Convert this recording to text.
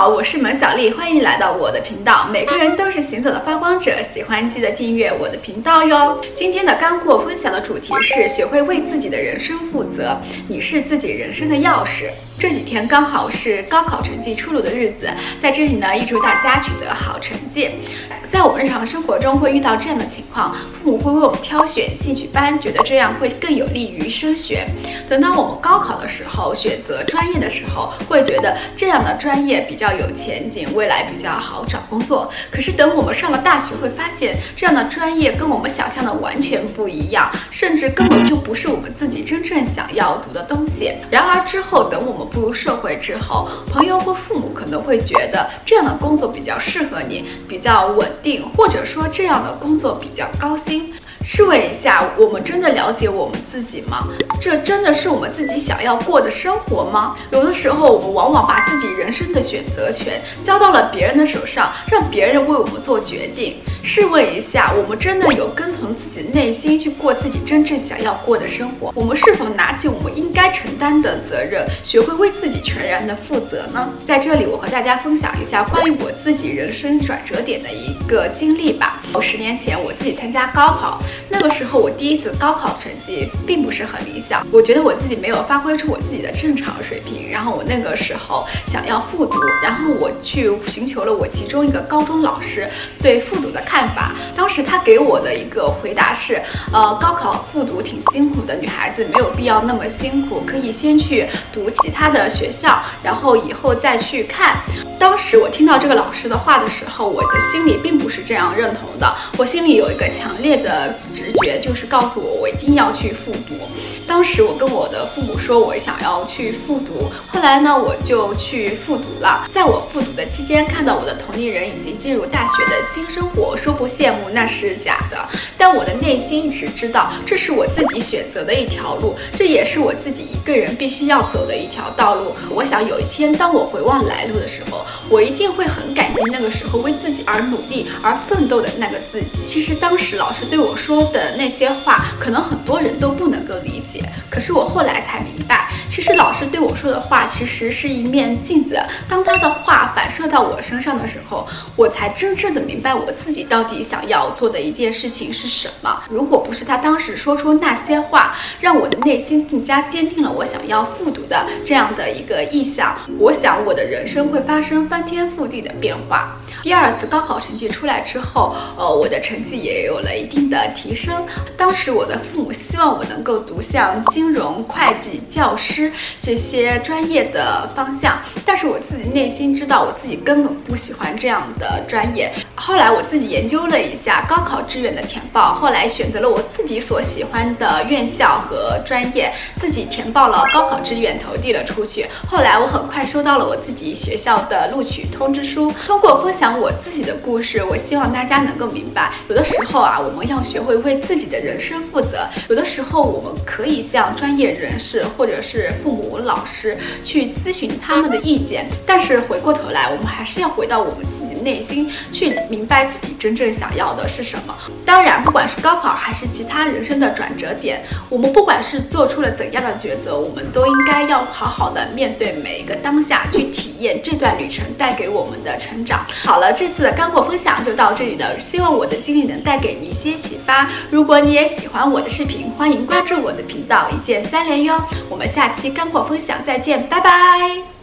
好，我是萌小丽，欢迎来到我的频道。每个人都是行走的发光者，喜欢记得订阅我的频道哟。今天的干货分享的主题是学会为自己的人生负责，你是自己人生的钥匙。这几天刚好是高考成绩出炉的日子，在这里呢，预祝大家取得好成绩。在我们日常生活中会遇到这样的情况，父母会为我们挑选兴趣班，觉得这样会更有利于升学。等到我们高考的时候，选择专业的时候，会觉得这样的专业比较有前景，未来比较好找工作。可是等我们上了大学，会发现这样的专业跟我们想象的完全不一样，甚至根本就不是我们自己真正想要读的东西。然而之后，等我们步入社会之后，朋友或父母可能会觉得这样的工作比较适合你，比较稳定，或者说这样的工作比较高薪。试问一下，我们真的了解我们自己吗？这真的是我们自己想要过的生活吗？有的时候，我们往往把自己人生的选择权交到了别人的手上，让别人为我们做决定。试问一下，我们真的有跟从自己内心去过自己真正想要过的生活？我们是否拿起我们应该承担的责任，学会为自己全然的负责呢？在这里，我和大家分享一下关于我自己人生转折点的一个经历吧。我十年前，我自己参加高考，那个时候我第一次高考成绩并不是很理想，我觉得我自己没有发挥出我自己的正常水平。然后我那个时候想要复读，然后我去寻求了我其中一个高中老师对复读的。看法，当时他给我的一个回答是，呃，高考复读挺辛苦的，女孩子没有必要那么辛苦，可以先去读其他的学校，然后以后再去看。当时我听到这个老师的话的时候，我的心里并不是这样认同的，我心里有一个强烈的直觉，就是告诉我我一定要去复读。当时我跟我的父母说，我想要去复读。后来呢，我就去复读了。在我复读的期间，看到我的同龄人已经进入大学的新生活，说不羡慕那是假的。但我的内心一直知道，这是我自己选择的一条路，这也是我自己一个人必须要走的一条道路。我想有一天，当我回望来路的时候，我一定会很感激那个时候为自己而努力而奋斗的那个自己。其实当时老师对我说的那些话，可能很多人都不能够。是我后来才，其实老师对我说的话，其实是一面镜子。当他的话反射到我身上的时候，我才真正的明白我自己到底想要做的一件事情是什么。如果不是他当时说出那些话，让我的内心更加坚定了我想要复读的这样的一个意向，我想我的人生会发生翻天覆地的变化。第二次高考成绩出来之后，呃，我的成绩也有了一定的提升。当时我的父母希望我能够读像金融、会计、教师这些专业的方向，但是我自己内心知道，我自己根本不喜欢这样的专业。后来我自己研究了一下高考志愿的填报，后来选择了我自己所喜欢的院校和专业，自己填报了高考志愿，投递了出去。后来我很快收到了我自己学校的录取通知书。通过分享。我自己的故事，我希望大家能够明白，有的时候啊，我们要学会为自己的人生负责。有的时候，我们可以向专业人士或者是父母、老师去咨询他们的意见，但是回过头来，我们还是要回到我们。内心去明白自己真正想要的是什么。当然，不管是高考还是其他人生的转折点，我们不管是做出了怎样的抉择，我们都应该要好好的面对每一个当下，去体验这段旅程带给我们的成长。好了，这次的干货分享就到这里了，希望我的经历能带给你一些启发。如果你也喜欢我的视频，欢迎关注我的频道，一键三连哟。我们下期干货分享再见，拜拜。